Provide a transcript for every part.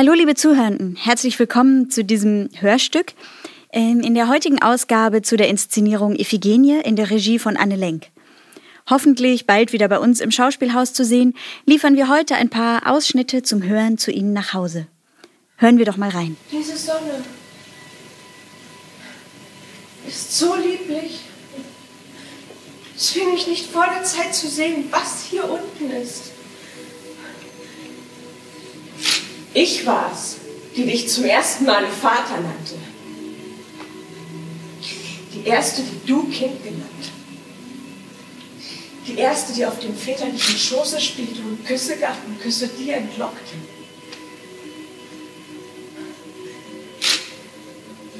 Hallo liebe Zuhörenden, herzlich willkommen zu diesem Hörstück. Ähm, in der heutigen Ausgabe zu der Inszenierung Iphigenie in der Regie von Anne Lenk. Hoffentlich bald wieder bei uns im Schauspielhaus zu sehen, liefern wir heute ein paar Ausschnitte zum Hören zu Ihnen nach Hause. Hören wir doch mal rein. Diese Sonne ist so lieblich. Es will mich nicht vor der Zeit zu sehen, was hier unten ist. Ich war's, die dich zum ersten Mal Vater nannte. Die erste, die du Kind genannt. Die erste, die auf dem väterlichen Schoße spielte und Küsse gab und Küsse dir entlockte.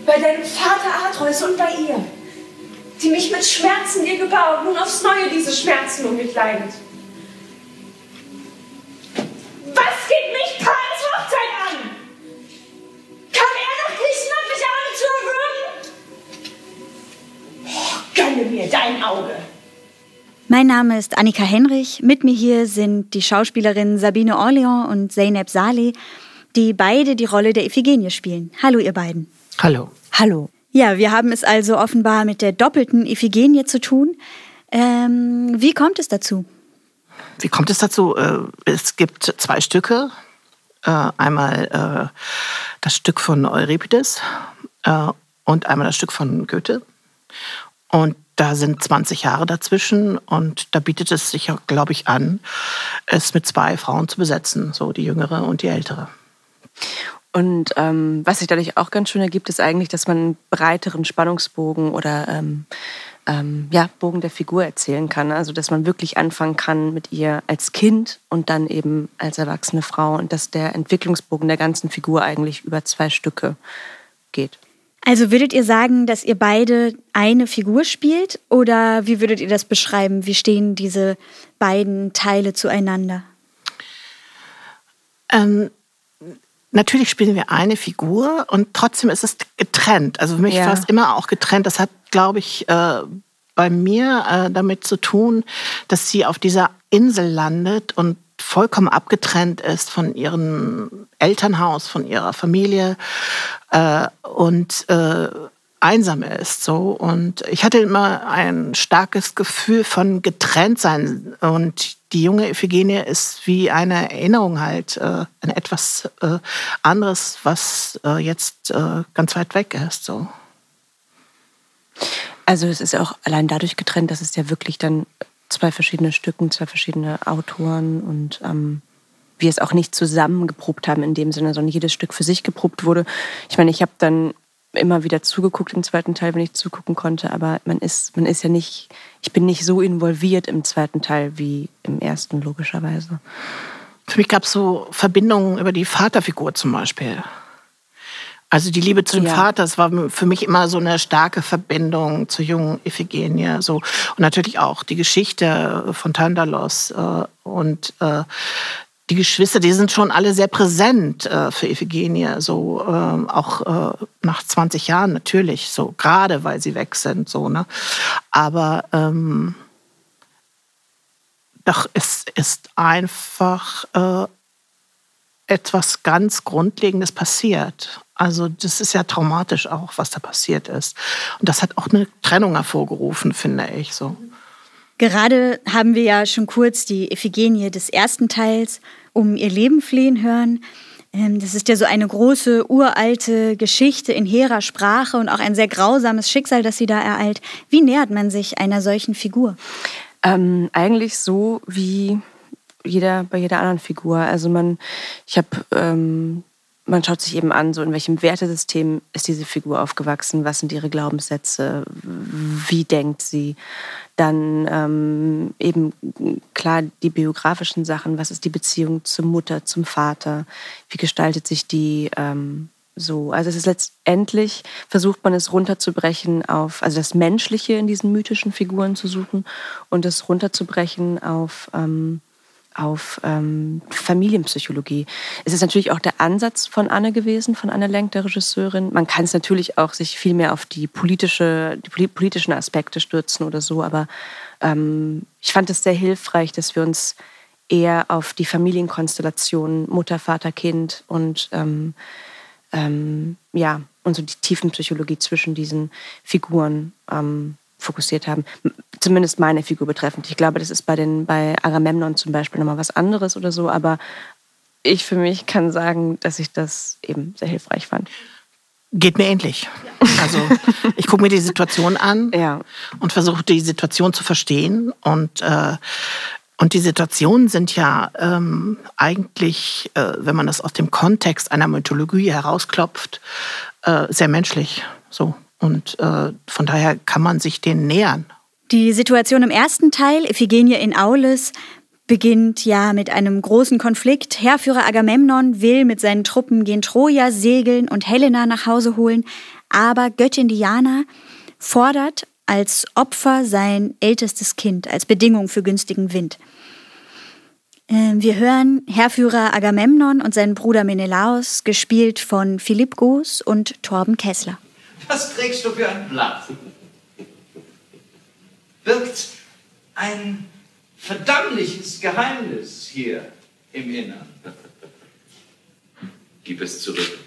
Bei deinem Vater Atreus und bei ihr, die mich mit Schmerzen dir gebaut, nun aufs Neue diese Schmerzen um mich leidet. Dein Auge. Mein Name ist Annika Henrich. Mit mir hier sind die Schauspielerinnen Sabine Orleans und Zeynep Saleh, die beide die Rolle der Iphigenie spielen. Hallo, ihr beiden. Hallo. Hallo. Ja, wir haben es also offenbar mit der doppelten Iphigenie zu tun. Ähm, wie kommt es dazu? Wie kommt es dazu? Äh, es gibt zwei Stücke. Äh, einmal äh, das Stück von Euripides und einmal das Stück von Goethe. Und da sind 20 Jahre dazwischen und da bietet es sich, glaube ich, an, es mit zwei Frauen zu besetzen, so die jüngere und die ältere. Und ähm, was sich dadurch auch ganz schön ergibt, ist eigentlich, dass man einen breiteren Spannungsbogen oder ähm, ähm, ja, Bogen der Figur erzählen kann. Also dass man wirklich anfangen kann mit ihr als Kind und dann eben als erwachsene Frau und dass der Entwicklungsbogen der ganzen Figur eigentlich über zwei Stücke geht. Also würdet ihr sagen, dass ihr beide eine Figur spielt oder wie würdet ihr das beschreiben? Wie stehen diese beiden Teile zueinander? Ähm, natürlich spielen wir eine Figur und trotzdem ist es getrennt. Also für mich ja. war es immer auch getrennt. Das hat, glaube ich, äh, bei mir äh, damit zu tun, dass sie auf dieser Insel landet und vollkommen abgetrennt ist von ihrem Elternhaus, von ihrer Familie äh, und äh, einsam ist. So. Und ich hatte immer ein starkes Gefühl von Getrenntsein. Und die junge Iphigenie ist wie eine Erinnerung halt äh, an etwas äh, anderes, was äh, jetzt äh, ganz weit weg ist. So. Also es ist auch allein dadurch getrennt, dass es ja wirklich dann zwei verschiedene Stücken, zwei verschiedene Autoren und ähm, wir es auch nicht zusammen geprobt haben in dem Sinne, sondern jedes Stück für sich geprobt wurde. Ich meine, ich habe dann immer wieder zugeguckt im zweiten Teil, wenn ich zugucken konnte, aber man ist, man ist ja nicht, ich bin nicht so involviert im zweiten Teil wie im ersten, logischerweise. Für mich gab es so Verbindungen über die Vaterfigur zum Beispiel. Also die Liebe zu dem ja. Vater, das war für mich immer so eine starke Verbindung zur jungen Iphigenie. So. Und natürlich auch die Geschichte von Tandalos äh, und äh, die Geschwister, die sind schon alle sehr präsent äh, für Iphigenie, so ähm, auch äh, nach 20 Jahren natürlich, so gerade weil sie weg sind, so ne. Aber ähm, doch es ist einfach äh, etwas ganz Grundlegendes passiert. Also das ist ja traumatisch auch, was da passiert ist. Und das hat auch eine Trennung hervorgerufen, finde ich so. Gerade haben wir ja schon kurz die Iphigenie des ersten Teils um ihr Leben flehen hören. Ähm, das ist ja so eine große, uralte Geschichte in hehrer Sprache und auch ein sehr grausames Schicksal, das sie da ereilt. Wie nähert man sich einer solchen Figur? Ähm, eigentlich so wie jeder, bei jeder anderen Figur. Also man, ich habe, ähm, man schaut sich eben an, so in welchem Wertesystem ist diese Figur aufgewachsen, was sind ihre Glaubenssätze, wie denkt sie. Dann ähm, eben klar die biografischen Sachen, was ist die Beziehung zur Mutter, zum Vater, wie gestaltet sich die ähm, so. Also es ist letztendlich, versucht man es runterzubrechen auf, also das Menschliche in diesen mythischen Figuren zu suchen und es runterzubrechen auf ähm, auf ähm, Familienpsychologie. Es ist natürlich auch der Ansatz von Anne gewesen, von Anne Lenk, der Regisseurin. Man kann es natürlich auch sich viel mehr auf die, politische, die politischen Aspekte stürzen oder so, aber ähm, ich fand es sehr hilfreich, dass wir uns eher auf die Familienkonstellation Mutter, Vater, Kind und ähm, ähm, ja, und so die Tiefenpsychologie zwischen diesen Figuren ähm, fokussiert haben. Zumindest meine Figur betreffend. Ich glaube, das ist bei, den, bei Agamemnon zum Beispiel nochmal was anderes oder so, aber ich für mich kann sagen, dass ich das eben sehr hilfreich fand. Geht mir ähnlich. Also ich gucke mir die Situation an ja. und versuche die Situation zu verstehen. Und, äh, und die Situationen sind ja ähm, eigentlich, äh, wenn man das aus dem Kontext einer Mythologie herausklopft, äh, sehr menschlich. So. Und äh, von daher kann man sich denen nähern. Die Situation im ersten Teil, Iphigenie in Aulis, beginnt ja mit einem großen Konflikt. Heerführer Agamemnon will mit seinen Truppen gen Troja segeln und Helena nach Hause holen, aber Göttin Diana fordert als Opfer sein ältestes Kind als Bedingung für günstigen Wind. Ähm, wir hören Heerführer Agamemnon und seinen Bruder Menelaos, gespielt von Philipp Goos und Torben Kessler. Was trägst du für ein Blatt? Wirkt ein verdammliches Geheimnis hier im Innern. Gib es zurück.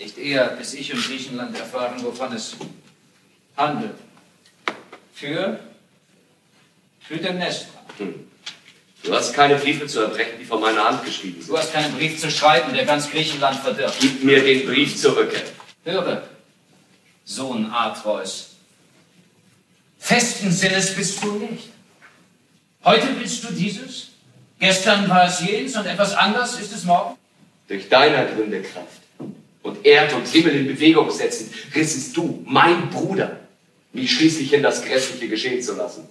Nicht eher, bis ich und Griechenland erfahren, wovon es handelt. Für, für den Nestra. Hm. Du hast keine Briefe zu erbrechen, die von meiner Hand geschrieben sind. Du hast keinen Brief zu schreiben, der ganz Griechenland verdirbt. Gib mir den Brief zurück. Höre, Sohn Atreus. Festen Sinnes bist du nicht. Heute willst du dieses, gestern war es jenes und etwas anders ist es morgen. Durch deiner Gründe Kraft und Erd und Himmel in Bewegung setzen, rissest du, mein Bruder, mich schließlich in das Grässliche geschehen zu lassen.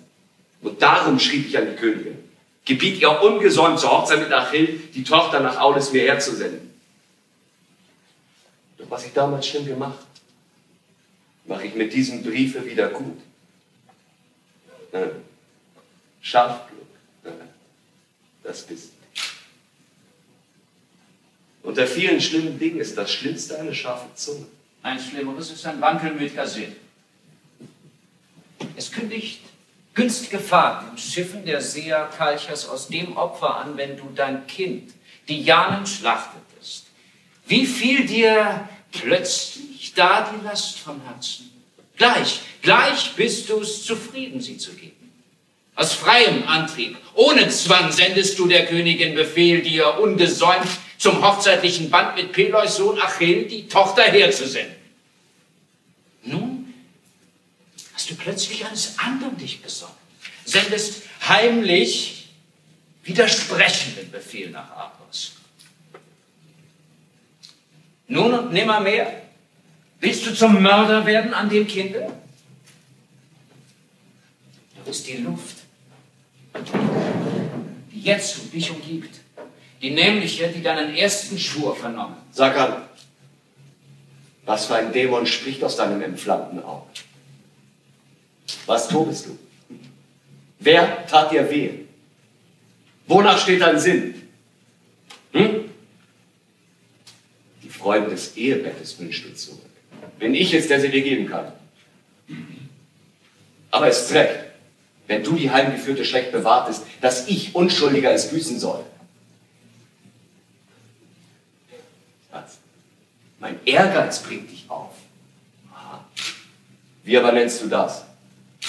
Und darum schrieb ich an die Königin gebiet ihr ungesäumt zur Hochzeit mit Achill, die Tochter nach Aulis mir herzusenden. Doch was ich damals schlimm gemacht, mache ich mit diesem Briefe wieder gut. Nein, das bist du. Unter vielen schlimmen Dingen ist das Schlimmste eine scharfe Zunge. Ein schlimmeres ist ein wankelmütiger Sinn. Es kündigt günstige Fahrt in Schiffen der Seher Kalchas aus dem Opfer an, wenn du dein Kind, Dianen, schlachtetest. Wie fiel dir plötzlich da die Last vom Herzen? Gleich, gleich bist du es zufrieden, sie zu geben. Aus freiem Antrieb, ohne Zwang sendest du der Königin Befehl, dir ungesäumt zum hochzeitlichen Band mit Peleus Sohn Achill die Tochter herzusenden. Nun hast du plötzlich eines anderen dich besonnen, sendest heimlich widersprechenden Befehl nach Argos. Nun und nimmermehr willst du zum Mörder werden an dem Kinde? Doch ist die Luft, die jetzt um dich umgibt, die nämliche, die deinen ersten Schwur vernommen. Sag an, was für ein Dämon spricht aus deinem entflammten Auge? Was tobest du? Wer tat dir weh? Wonach steht dein Sinn? Hm? Die Freuden des Ehebettes wünschst du zurück. Bin ich es, der sie dir geben kann. Aber es ist recht, wenn du die heimgeführte schlecht bewahrtest, dass ich Unschuldiger es büßen soll. Was? Mein Ehrgeiz bringt dich auf. Aha. Wie aber nennst du das?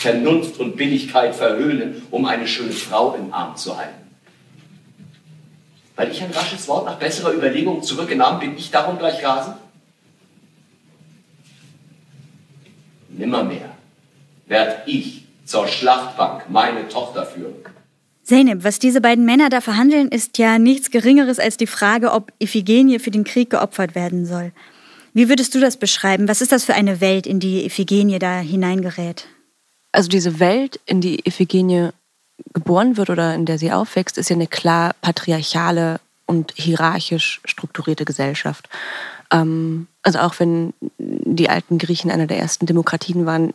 Vernunft und Billigkeit verhöhnen, um eine schöne Frau im Arm zu halten. Weil ich ein rasches Wort nach besserer Überlegung zurückgenommen, bin ich darum gleich rasend? Nimmermehr werd ich zur Schlachtbank meine Tochter führen. Zeynep, was diese beiden Männer da verhandeln, ist ja nichts Geringeres als die Frage, ob Iphigenie für den Krieg geopfert werden soll. Wie würdest du das beschreiben? Was ist das für eine Welt, in die Iphigenie da hineingerät? Also diese Welt, in die Iphigenie geboren wird oder in der sie aufwächst, ist ja eine klar patriarchale und hierarchisch strukturierte Gesellschaft. Ähm, also auch wenn die alten Griechen einer der ersten Demokratien waren,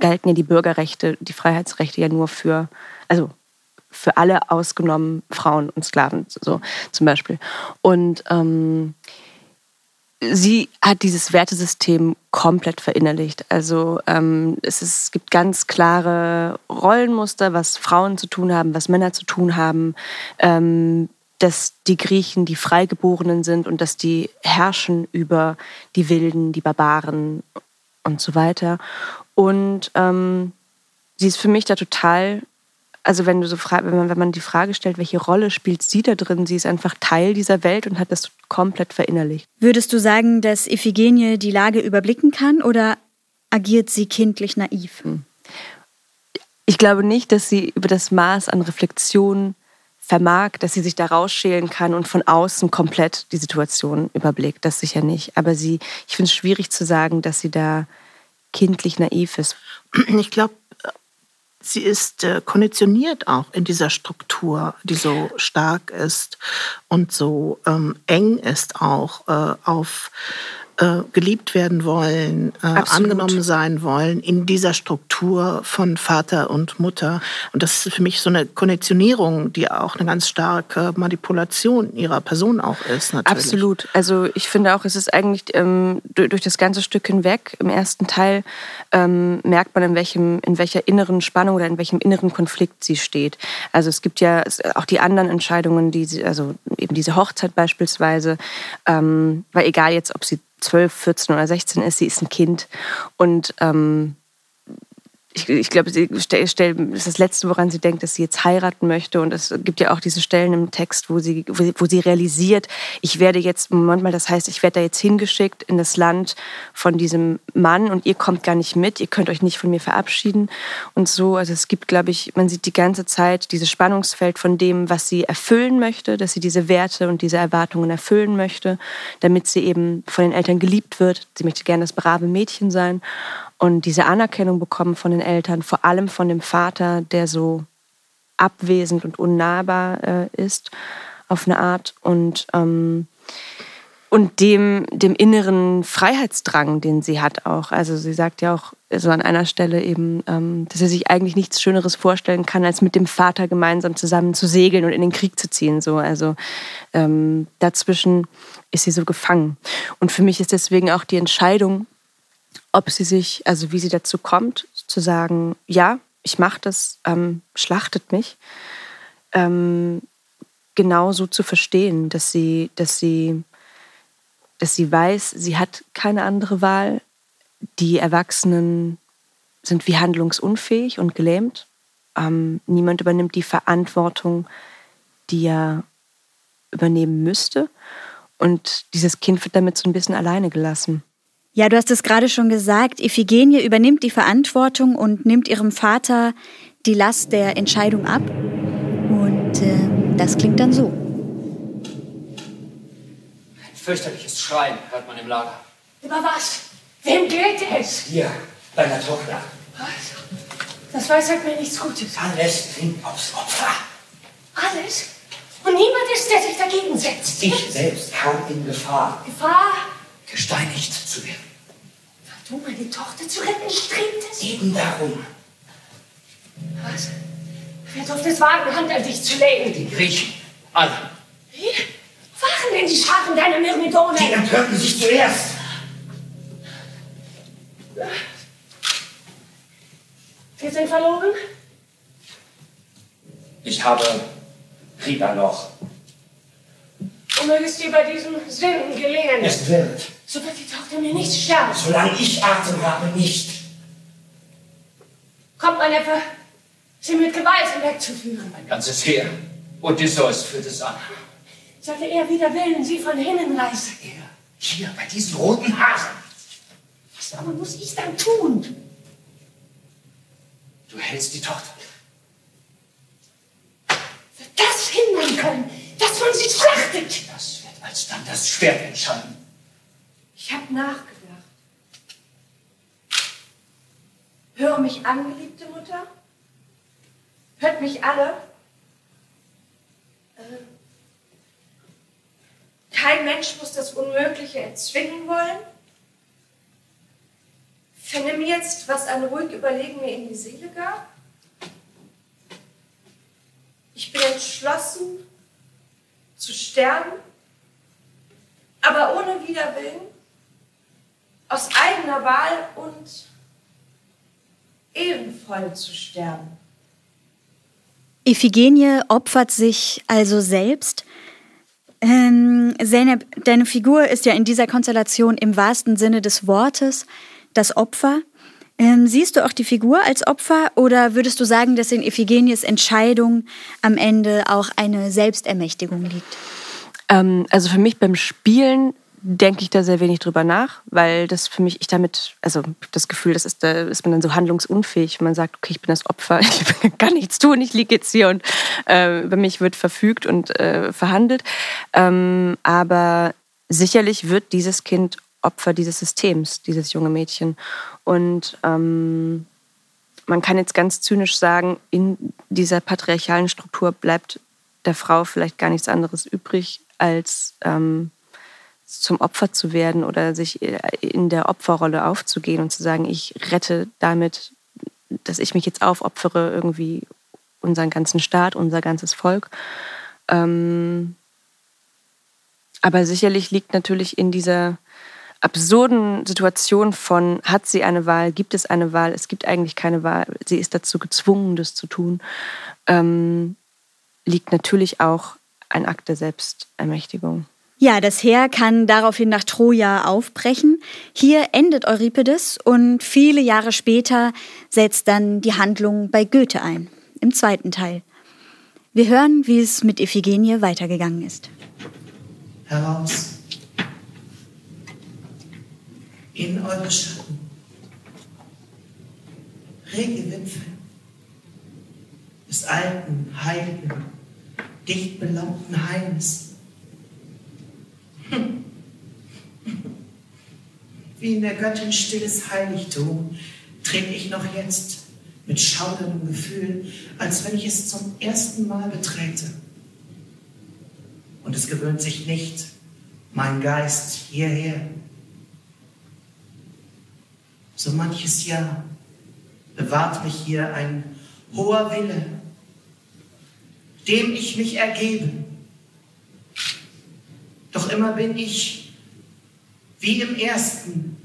galten ja die Bürgerrechte, die Freiheitsrechte ja nur für, also für alle ausgenommen Frauen und Sklaven, so zum Beispiel. Und ähm, sie hat dieses Wertesystem komplett verinnerlicht. Also ähm, es, ist, es gibt ganz klare Rollenmuster, was Frauen zu tun haben, was Männer zu tun haben. Ähm, dass die Griechen die Freigeborenen sind und dass die herrschen über die Wilden, die Barbaren und so weiter. Und ähm, sie ist für mich da total also wenn du so wenn man, wenn man die Frage stellt, welche Rolle spielt sie da drin, sie ist einfach Teil dieser Welt und hat das komplett verinnerlicht. Würdest du sagen, dass Iphigenie die Lage überblicken kann oder agiert sie kindlich naiv? Hm. Ich glaube nicht, dass sie über das Maß an Reflexion vermag, dass sie sich da rausschälen kann und von außen komplett die Situation überblickt. Das sicher nicht. Aber sie, ich finde es schwierig zu sagen, dass sie da kindlich naiv ist. Ich glaube, sie ist äh, konditioniert auch in dieser Struktur, die so stark ist und so ähm, eng ist auch äh, auf äh, geliebt werden wollen, äh, angenommen sein wollen in dieser Struktur von Vater und Mutter. Und das ist für mich so eine Konditionierung, die auch eine ganz starke Manipulation ihrer Person auch ist. Natürlich. Absolut. Also ich finde auch, es ist eigentlich ähm, durch, durch, das ganze Stück hinweg, im ersten Teil ähm, merkt man, in, welchem, in welcher inneren Spannung oder in welchem inneren Konflikt sie steht. Also es gibt ja auch die anderen Entscheidungen, die sie, also eben diese Hochzeit beispielsweise, ähm, weil egal jetzt, ob sie 12, 14 oder 16 ist, sie ist ein Kind. Und ähm, ich, ich glaube, sie stell, stell, das ist das Letzte, woran sie denkt, dass sie jetzt heiraten möchte. Und es gibt ja auch diese Stellen im Text, wo sie, wo sie realisiert, ich werde jetzt, Moment mal, das heißt, ich werde da jetzt hingeschickt in das Land von diesem Mann und ihr kommt gar nicht mit, ihr könnt euch nicht von mir verabschieden. Und so, also es gibt, glaube ich, man sieht die ganze Zeit dieses Spannungsfeld von dem, was sie erfüllen möchte, dass sie diese Werte und diese Erwartungen erfüllen möchte, damit sie eben von den Eltern geliebt wird. Sie möchte gerne das brave Mädchen sein und diese Anerkennung bekommen von den Eltern, vor allem von dem Vater, der so abwesend und unnahbar äh, ist auf eine Art und ähm, und dem, dem inneren Freiheitsdrang, den sie hat auch. Also sie sagt ja auch so an einer Stelle eben, ähm, dass sie sich eigentlich nichts Schöneres vorstellen kann, als mit dem Vater gemeinsam zusammen zu segeln und in den Krieg zu ziehen. So, also ähm, dazwischen ist sie so gefangen. Und für mich ist deswegen auch die Entscheidung, ob sie sich, also wie sie dazu kommt, zu sagen, ja, ich mache das, ähm, schlachtet mich, ähm, genau so zu verstehen, dass sie, dass sie, dass sie weiß, sie hat keine andere Wahl. Die Erwachsenen sind wie handlungsunfähig und gelähmt. Ähm, niemand übernimmt die Verantwortung, die er übernehmen müsste. Und dieses Kind wird damit so ein bisschen alleine gelassen. Ja, du hast es gerade schon gesagt, Iphigenie übernimmt die Verantwortung und nimmt ihrem Vater die Last der Entscheidung ab. Und äh, das klingt dann so. Ein fürchterliches Schreien hört man im Lager. Über was? Wem geht es? Dir, deiner Tochter. Was? Das weiß halt mir nichts Gutes. Alles dringt aufs Opfer. Alles? Und niemand ist, der sich dagegen setzt. Ich selbst kam in Gefahr. Gefahr? Gesteinigt zu werden. Weil du meine Tochter zu retten strebtest? Eben darum. Was? Wer durfte es wagen, Hand an dich zu legen? Die Griechen. Alle. Wie? Waren denn die Scharen deiner Myrmidone? Die empörten sich zuerst. Wir sind verloren? Ich habe Rita noch. Und möge es dir bei diesen Sünden gelingen. Es wird. So wird die Tochter mir nicht sterben. Solange ich Atem habe, nicht. Kommt, mein Neffe, sie mit Gewalt hinwegzuführen. Ein ganzes Heer. Odysseus führt es an. Sollte er wieder willen, sie von hinnen reißen. Er, hier, bei diesen roten Haaren. Was aber muss ich dann tun? Du hältst die Tochter. Wird das hindern können, dass man sie schlachtet? Das wird alsdann das Schwert entscheiden. Ich habe nachgedacht. Höre mich an, geliebte Mutter. Hört mich alle. Äh, kein Mensch muss das Unmögliche erzwingen wollen. Vernimm jetzt, was ein ruhig Überlegen mir in die Seele gab. Ich bin entschlossen zu sterben aber ohne Widerwillen, aus eigener Wahl und ehrenvoll zu sterben. Iphigenie opfert sich also selbst. Ähm, Zeynep, deine Figur ist ja in dieser Konstellation im wahrsten Sinne des Wortes das Opfer. Ähm, siehst du auch die Figur als Opfer oder würdest du sagen, dass in Iphigenies Entscheidung am Ende auch eine Selbstermächtigung liegt? Ähm, also für mich beim Spielen denke ich da sehr wenig drüber nach, weil das für mich, ich damit, also das Gefühl, das ist, da ist man dann so handlungsunfähig. Man sagt, okay, ich bin das Opfer, ich kann nichts tun, ich liege jetzt hier und äh, über mich wird verfügt und äh, verhandelt. Ähm, aber sicherlich wird dieses Kind Opfer dieses Systems, dieses junge Mädchen. Und ähm, man kann jetzt ganz zynisch sagen, in dieser patriarchalen Struktur bleibt der Frau vielleicht gar nichts anderes übrig, als ähm, zum Opfer zu werden oder sich äh, in der Opferrolle aufzugehen und zu sagen, ich rette damit, dass ich mich jetzt aufopfere, irgendwie unseren ganzen Staat, unser ganzes Volk. Ähm, aber sicherlich liegt natürlich in dieser absurden Situation von, hat sie eine Wahl, gibt es eine Wahl, es gibt eigentlich keine Wahl, sie ist dazu gezwungen, das zu tun, ähm, liegt natürlich auch ein Akt der Selbstermächtigung. Ja, das Heer kann daraufhin nach Troja aufbrechen. Hier endet Euripides und viele Jahre später setzt dann die Handlung bei Goethe ein, im zweiten Teil. Wir hören, wie es mit Iphigenie weitergegangen ist. Heraus in eure Schatten, rege Wipfel des alten, heiligen, dicht belaubten Heimes wie in der Göttin stilles Heiligtum trete ich noch jetzt mit schauderndem Gefühl, als wenn ich es zum ersten Mal beträte. Und es gewöhnt sich nicht mein Geist hierher. So manches Jahr bewahrt mich hier ein hoher Wille, dem ich mich ergebe. Doch immer bin ich wie im ersten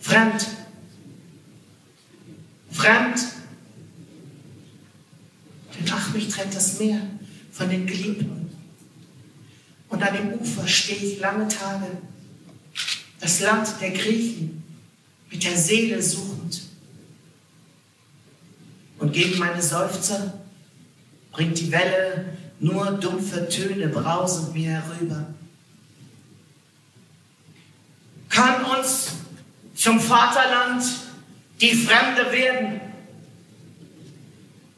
fremd. Fremd. Denn ach, mich trennt das Meer von den Geliebten. Und an dem Ufer stehe ich lange Tage, das Land der Griechen mit der Seele suchend. Und gegen meine Seufzer bringt die Welle nur dumpfe Töne brausend mir herüber. Kann uns zum Vaterland die Fremde werden?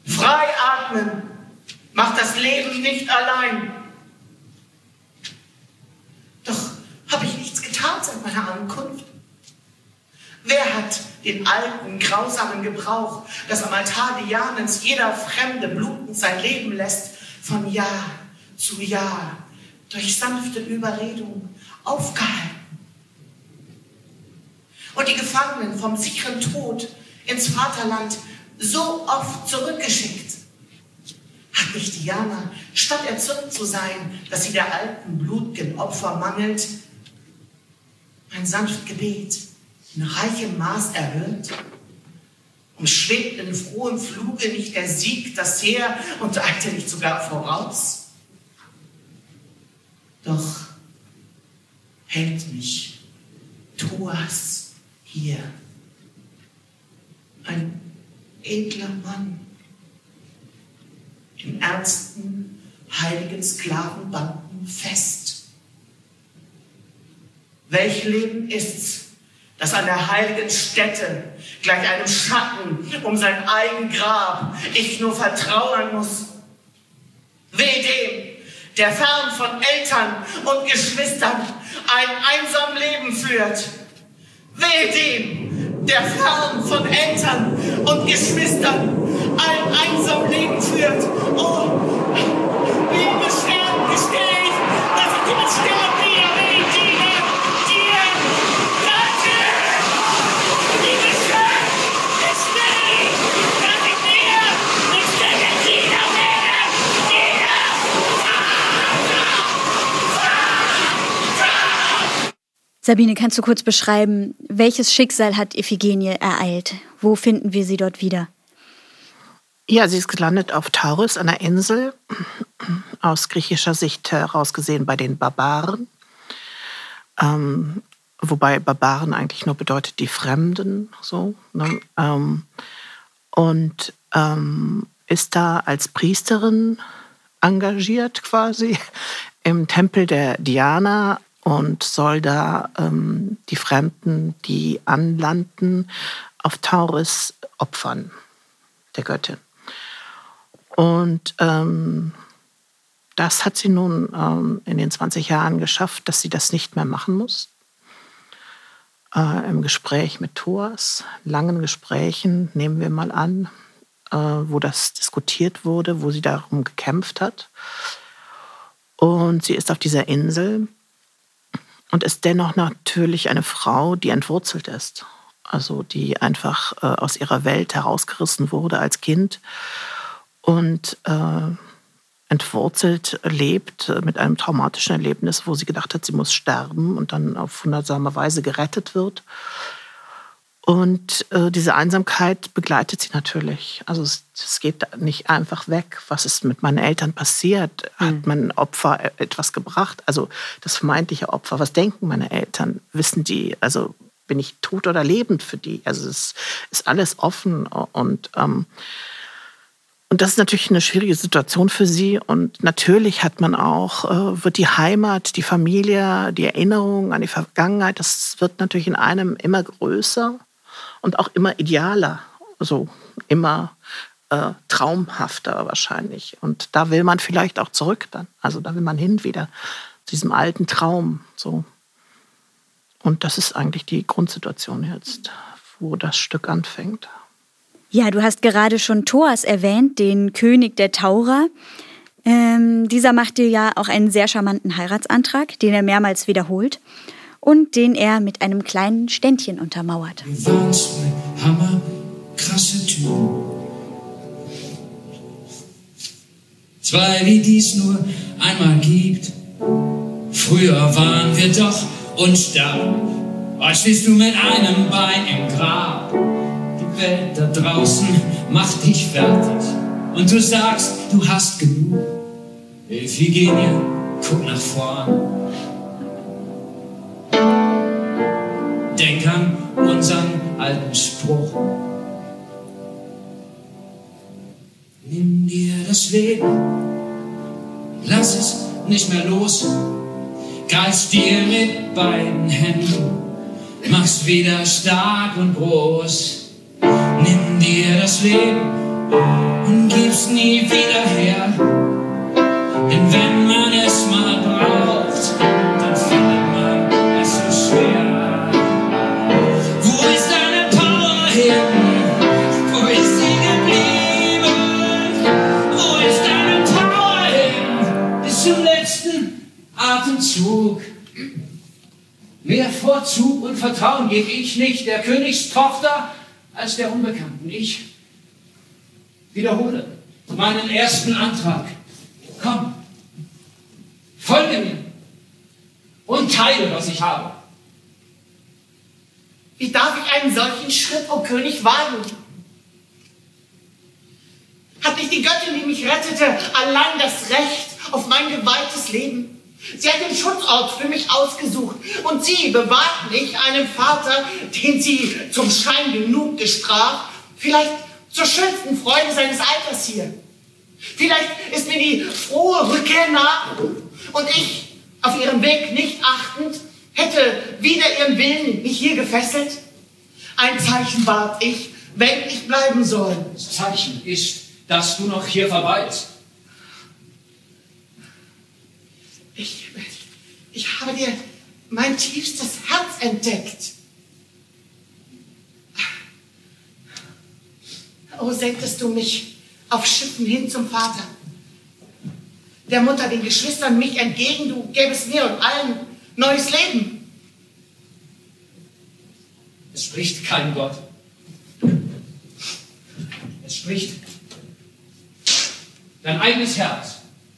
Frei atmen macht das Leben nicht allein. Doch habe ich nichts getan seit meiner Ankunft. Wer hat den alten, grausamen Gebrauch, dass am Altar Dianens jeder Fremde blutend sein Leben lässt, von Jahr zu Jahr durch sanfte Überredung aufgehalten. Und die Gefangenen vom sicheren Tod ins Vaterland so oft zurückgeschickt. Hat nicht Diana, statt erzürnt zu sein, dass sie der alten blutgen Opfer mangelt, ein sanft Gebet in reichem Maß erhört? Und schwebt in frohem Fluge nicht der Sieg das Heer und eilte nicht sogar voraus? Doch hält mich Thoas hier, ein edler Mann, in ernsten, heiligen Sklavenbanden fest. Welch Leben ist's, das an der heiligen Stätte gleich einem Schatten um sein eigen Grab ich nur vertrauern muss. Weh dem, der fern von Eltern und Geschwistern ein einsam Leben führt. Weh dem, der fern von Eltern und Geschwistern ein einsam Leben führt. Oh, Sabine, kannst du kurz beschreiben, welches Schicksal hat Iphigenie ereilt? Wo finden wir sie dort wieder? Ja, sie ist gelandet auf Taurus, einer Insel, aus griechischer Sicht heraus gesehen bei den Barbaren. Ähm, wobei Barbaren eigentlich nur bedeutet die Fremden, so. Ne? Ähm, und ähm, ist da als Priesterin engagiert quasi im Tempel der Diana und soll da ähm, die Fremden, die anlanden, auf Tauris opfern, der Göttin. Und ähm, das hat sie nun ähm, in den 20 Jahren geschafft, dass sie das nicht mehr machen muss. Äh, Im Gespräch mit Thoas, langen Gesprächen, nehmen wir mal an, äh, wo das diskutiert wurde, wo sie darum gekämpft hat. Und sie ist auf dieser Insel und ist dennoch natürlich eine Frau, die entwurzelt ist. Also die einfach äh, aus ihrer Welt herausgerissen wurde als Kind und äh, entwurzelt lebt mit einem traumatischen Erlebnis, wo sie gedacht hat, sie muss sterben und dann auf wundersame Weise gerettet wird. Und äh, diese Einsamkeit begleitet sie natürlich. Also es, es, geht nicht einfach weg. Was ist mit meinen Eltern passiert? Hat mhm. mein Opfer e-, etwas gebracht? Also das vermeintliche Opfer. Was denken meine Eltern? Wissen die? Also bin ich tot oder lebend für die? Also es ist alles offen und ähm, und das ist natürlich eine schwierige Situation für sie. Und natürlich hat man auch, äh, wird die Heimat, die Familie, die Erinnerung an die Vergangenheit, das wird natürlich in einem immer größer und auch immer idealer, so immer äh, traumhafter wahrscheinlich. Und da will man vielleicht auch zurück dann. Also da will man hin wieder zu diesem alten Traum. So. Und das ist eigentlich die Grundsituation jetzt, wo das Stück anfängt. Ja, du hast gerade schon Thoas erwähnt, den König der Taurer. Ähm, dieser macht dir ja auch einen sehr charmanten Heiratsantrag, den er mehrmals wiederholt und den er mit einem kleinen Ständchen untermauert. Du warst ein Hammer, krasse Typ. Zwei, wie dies nur einmal gibt. Früher waren wir doch unsterblich. Heute stehst du mit einem Bein im Grab. Die Welt da draußen macht dich fertig. Und du sagst, du hast genug. Iphigenie, guck nach vorn. Denk an unseren alten Spruch. Nimm dir das Leben, lass es nicht mehr los. Greifst dir mit beiden Händen, machst wieder stark und groß. Nimm dir das Leben und gib's nie wieder her. Denn wenn man Vorzug. Mehr Vorzug und Vertrauen gebe ich nicht der Königstochter als der Unbekannten. Ich wiederhole meinen ersten Antrag. Komm, folge mir und teile, was ich habe. Wie darf ich einen solchen Schritt, o oh König, wagen? Hat nicht die Göttin, die mich rettete, allein das Recht auf mein geweihtes Leben? Sie hat den Schutzort für mich ausgesucht und sie bewahrt mich einem Vater, den sie zum Schein genug gestraft, vielleicht zur schönsten Freude seines Alters hier. Vielleicht ist mir die frohe Rückkehr nah und ich, auf ihrem Weg nicht achtend, hätte wieder ihren Willen mich hier gefesselt. Ein Zeichen bat ich, wenn ich bleiben soll. Das Zeichen ist, dass du noch hier verweilst. Ich, ich habe dir mein tiefstes Herz entdeckt. Oh, sendest du mich auf Schiffen hin zum Vater, der Mutter, den Geschwistern mich entgegen, du gäbest mir und allen neues Leben. Es spricht kein Gott. Es spricht dein eigenes Herz.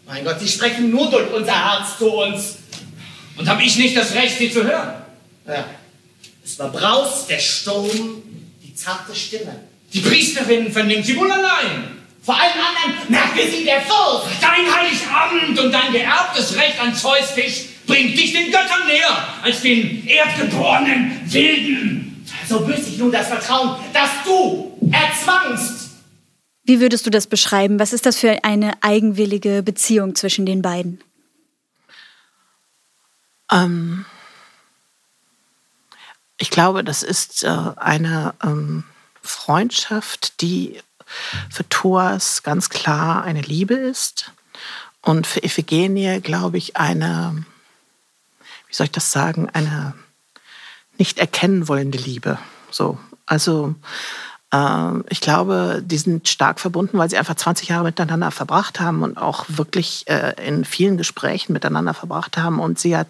Mein Gott, Sie sprechen nur durch unser Herz zu uns. Und habe ich nicht das Recht, Sie zu hören? Ja. Es war Braus, der Sturm, die zarte Stimme. Die Priesterin vernimmt sie wohl allein. Vor allen anderen merke sie der Furcht. Dein Heiligabend und dein geerbtes Recht an Zeus Tisch bringt dich den Göttern näher als den erdgeborenen Wilden. So büß ich nun das Vertrauen, das du erzwangst. Wie würdest du das beschreiben? Was ist das für eine eigenwillige Beziehung zwischen den beiden? Ähm, ich glaube, das ist äh, eine ähm, Freundschaft, die für Thoas ganz klar eine Liebe ist und für Iphigenie, glaube ich, eine, wie soll ich das sagen, eine nicht erkennen wollende Liebe. So, also ich glaube, die sind stark verbunden, weil sie einfach 20 Jahre miteinander verbracht haben und auch wirklich äh, in vielen Gesprächen miteinander verbracht haben. Und sie hat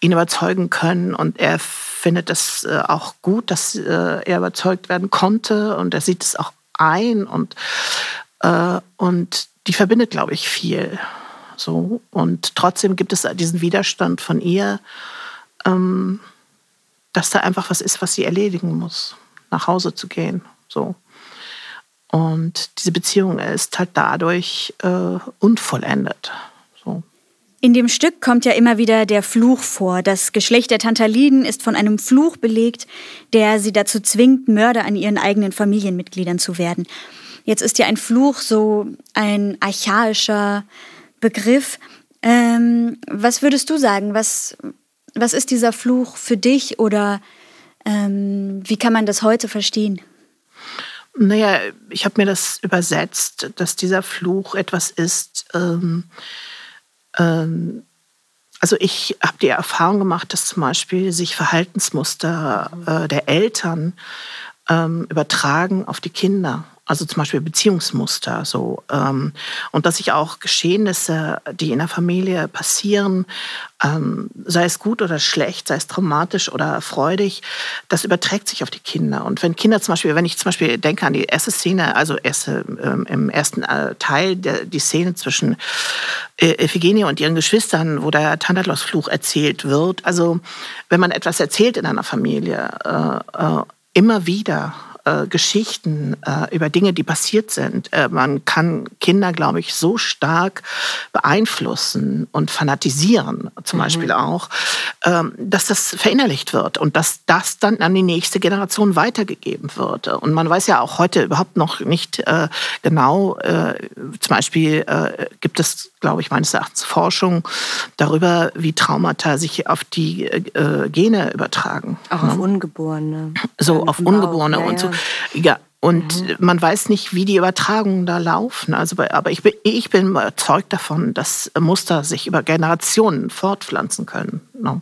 ihn überzeugen können und er findet es äh, auch gut, dass äh, er überzeugt werden konnte und er sieht es auch ein und, und die verbindet, glaube ich, viel. So. Und trotzdem gibt es diesen Widerstand von ihr, ähm, dass da einfach was ist, was sie erledigen muss, nach Hause zu gehen. So. Und diese Beziehung ist halt dadurch äh, unvollendet. So. In dem Stück kommt ja immer wieder der Fluch vor. Das Geschlecht der Tantaliden ist von einem Fluch belegt, der sie dazu zwingt, Mörder an ihren eigenen Familienmitgliedern zu werden. Jetzt ist ja ein Fluch so ein archaischer Begriff. Ähm, was würdest du sagen? Was, was ist dieser Fluch für dich oder ähm, wie kann man das heute verstehen? Naja, ich habe mir das übersetzt, dass dieser Fluch etwas ist, ähm, ähm, also ich habe die Erfahrung gemacht, dass zum Beispiel sich Verhaltensmuster äh, der Eltern ähm, übertragen auf die Kinder also zum Beispiel Beziehungsmuster so ähm, und dass sich auch Geschehnisse, die in der Familie passieren, ähm, sei es gut oder schlecht, sei es traumatisch oder freudig, das überträgt sich auf die Kinder. Und wenn Kinder zum Beispiel, wenn ich zum Beispiel denke an die erste Szene, also erste, ähm, im ersten äh, Teil der, die Szene zwischen äh, Iphigenie und ihren Geschwistern, wo der Thanatos-Fluch erzählt wird, also wenn man etwas erzählt in einer Familie, äh, äh immer wieder äh, Geschichten äh, über Dinge, die passiert sind. Äh, man kann Kinder, glaube ich, so stark beeinflussen und fanatisieren, zum mhm. Beispiel auch, ähm, dass das verinnerlicht wird und dass das dann an die nächste Generation weitergegeben wird. Und man weiß ja auch heute überhaupt noch nicht äh, genau, äh, zum Beispiel äh, gibt es, glaube ich, meines Erachtens Forschung darüber, wie Traumata sich auf die Gene übertragen. Auch auf Ungeborene. So, auf Ungeborene ja, und so. Ja, und mhm. man weiß nicht, wie die Übertragungen da laufen. Also, aber ich bin, ich bin überzeugt davon, dass Muster sich über Generationen fortpflanzen können. No. Ne?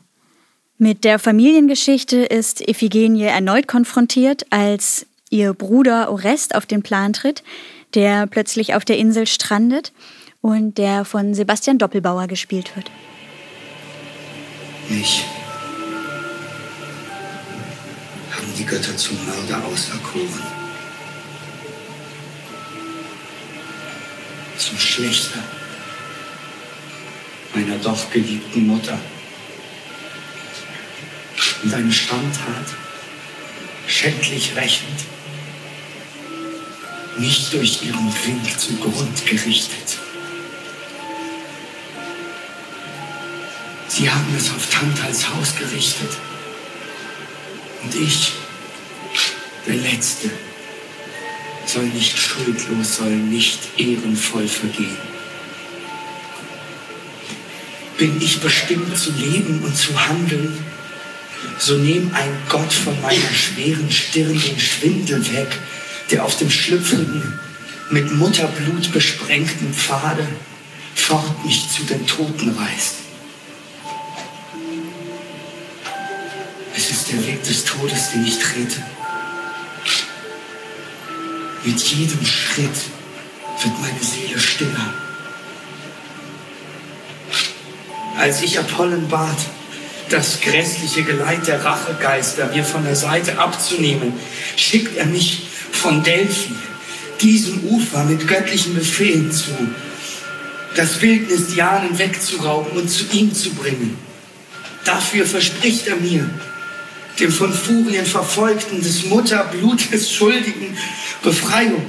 Mit der Familiengeschichte ist Iphigenie erneut konfrontiert, als ihr Bruder Orest auf den Plan tritt, der plötzlich auf der Insel strandet und der von Sebastian Doppelbauer gespielt wird. Ich Götter zum Mörder auserkoren. Zum Schlechter meiner doch geliebten Mutter. Und eine Schandtat, schändlich rächend, nicht durch ihren Wink zugrund gerichtet. Sie haben es auf Tantals Haus gerichtet. Und ich, der Letzte, soll nicht schuldlos, soll nicht ehrenvoll vergehen. Bin ich bestimmt zu leben und zu handeln, so nehm ein Gott von meiner schweren Stirn den Schwindel weg, der auf dem schlüpfrigen, mit Mutterblut besprengten Pfade fort mich zu den Toten reißt. Es ist der Weg des Todes, den ich trete. Mit jedem Schritt wird meine Seele stiller. Als ich Apollon bat, das grässliche Geleit der Rachegeister mir von der Seite abzunehmen, schickt er mich von Delphi, diesem Ufer mit göttlichen Befehlen zu, das Wildnis Dianen wegzurauben und zu ihm zu bringen. Dafür verspricht er mir, dem von Furien verfolgten, des Mutterblutes schuldigen Befreiung.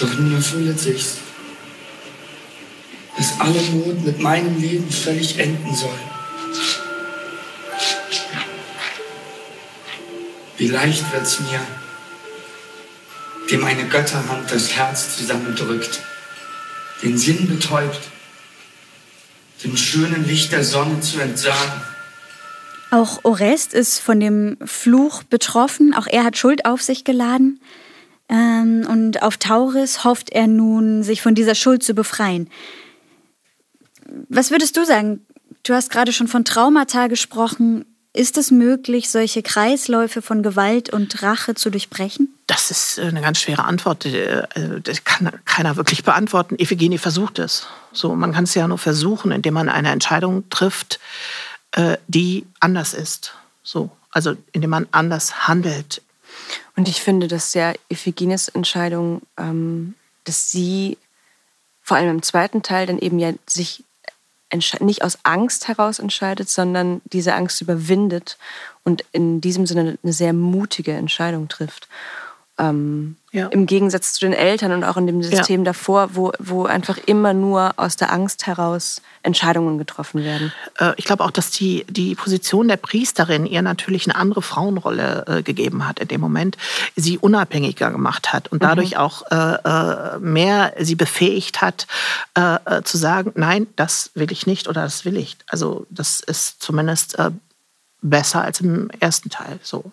Doch nun erfüllt sich's, dass alle Not mit meinem Leben völlig enden soll. Wie leicht wird's mir, dem eine Götterhand das Herz zusammendrückt, den Sinn betäubt, dem schönen Licht der Sonne zu entsagen. Auch Orest ist von dem Fluch betroffen, auch er hat Schuld auf sich geladen. Ähm, und auf Tauris hofft er nun, sich von dieser Schuld zu befreien. Was würdest du sagen? Du hast gerade schon von Traumata gesprochen. Ist es möglich, solche Kreisläufe von Gewalt und Rache zu durchbrechen? Das ist äh, eine ganz schwere Antwort. Äh, das kann keiner wirklich beantworten. Iphigenie versucht es. So, man kann es ja nur versuchen, indem man eine Entscheidung trifft, äh, die anders ist. So, also indem man anders handelt. Und ich finde, dass ja Iphigenies Entscheidung, ähm, dass sie vor allem im zweiten Teil dann eben ja sich nicht aus Angst heraus entscheidet, sondern diese Angst überwindet und in diesem Sinne eine sehr mutige Entscheidung trifft. Ähm, ja. Im Gegensatz zu den Eltern und auch in dem System ja. davor, wo, wo einfach immer nur aus der Angst heraus Entscheidungen getroffen werden. Äh, ich glaube auch, dass die, die Position der Priesterin ihr natürlich eine andere Frauenrolle äh, gegeben hat in dem Moment, sie unabhängiger gemacht hat und mhm. dadurch mhm. auch äh, mehr sie befähigt hat, zu sagen, nein, das will ich nicht oder das will ich. Also das ist zumindest besser als im ersten Teil so.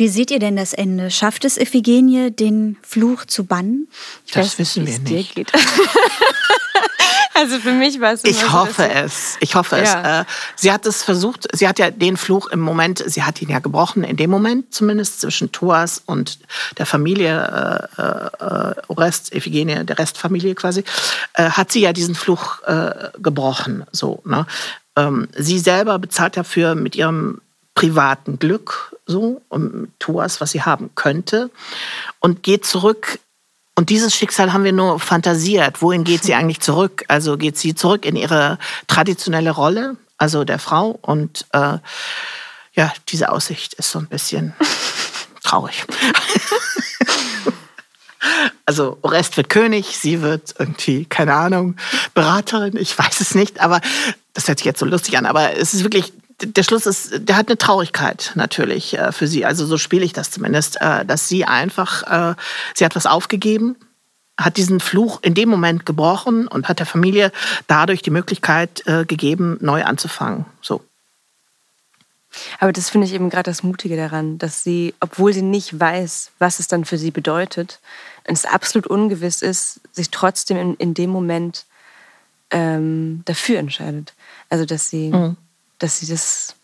Wie seht ihr denn das Ende? Schafft es Iphigenie, den Fluch zu bannen? Ich das weiß, wissen wir nicht. also für mich war es. Ich hoffe so, es. Ich hoffe ja. es. Äh, sie hat es versucht. Sie hat ja den Fluch im Moment. Sie hat ihn ja gebrochen. In dem Moment zumindest zwischen Thoas und der Familie äh, äh, Orest, Iphigenie, der Restfamilie quasi, äh, hat sie ja diesen Fluch äh, gebrochen. So. Ne? Ähm, sie selber bezahlt dafür mit ihrem privaten Glück so und Thoas, was sie haben könnte und geht zurück. Und dieses Schicksal haben wir nur fantasiert. Wohin geht sie eigentlich zurück? Also geht sie zurück in ihre traditionelle Rolle, also der Frau. Und äh, ja, diese Aussicht ist so ein bisschen traurig. Also Orest wird König, sie wird irgendwie, keine Ahnung, Beraterin, ich weiß es nicht, aber das hört sich jetzt so lustig an, aber es ist wirklich der Schluss ist, der hat eine Traurigkeit natürlich äh, für sie. Also so spiele ich das zumindest, äh, dass sie einfach, äh, sie hat was aufgegeben, hat diesen Fluch in dem Moment gebrochen und hat der Familie dadurch die Möglichkeit gegeben, neu anzufangen. So. Aber das finde ich eben gerade das Mutige daran, dass sie, obwohl sie nicht weiß, was es dann für sie bedeutet, und es absolut ungewiss ist, sich trotzdem in, in dem Moment ähm, dafür entscheidet. Also dass sie mhm dass sie das,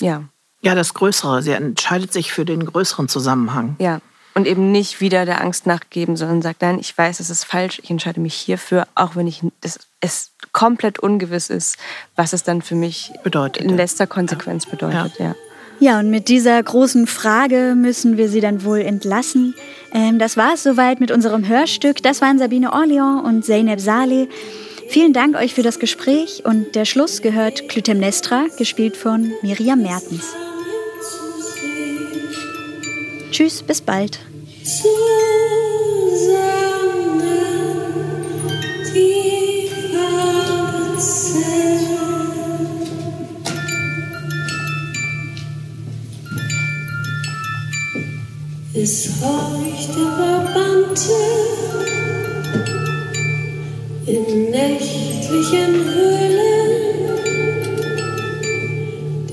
ja. Ja, das Größere. Sie entscheidet sich für den größeren Zusammenhang. Ja. Und eben nicht wieder der Angst nachgeben, sondern sagt, nein, ich weiß, es ist falsch, ich entscheide mich hierfür, auch wenn ich das, es komplett ungewiss ist, was es dann für mich bedeutet, in letzter Konsequenz ja. bedeutet. Ja. ja. Ja, und mit dieser großen Frage müssen wir Sie dann wohl entlassen. Ähm, das war es soweit mit unserem Hörstück. Das waren Sabine Orleans und Zeynep Saleh. Vielen Dank euch für das Gespräch und der Schluss gehört Clytemnestra, gespielt von Miriam Mertens. Tschüss, bis bald. Es horcht der Verbannte in nächtlichen Höhlen.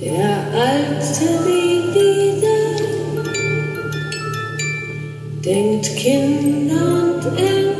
Der alte wieder denkt Kinder und Eltern.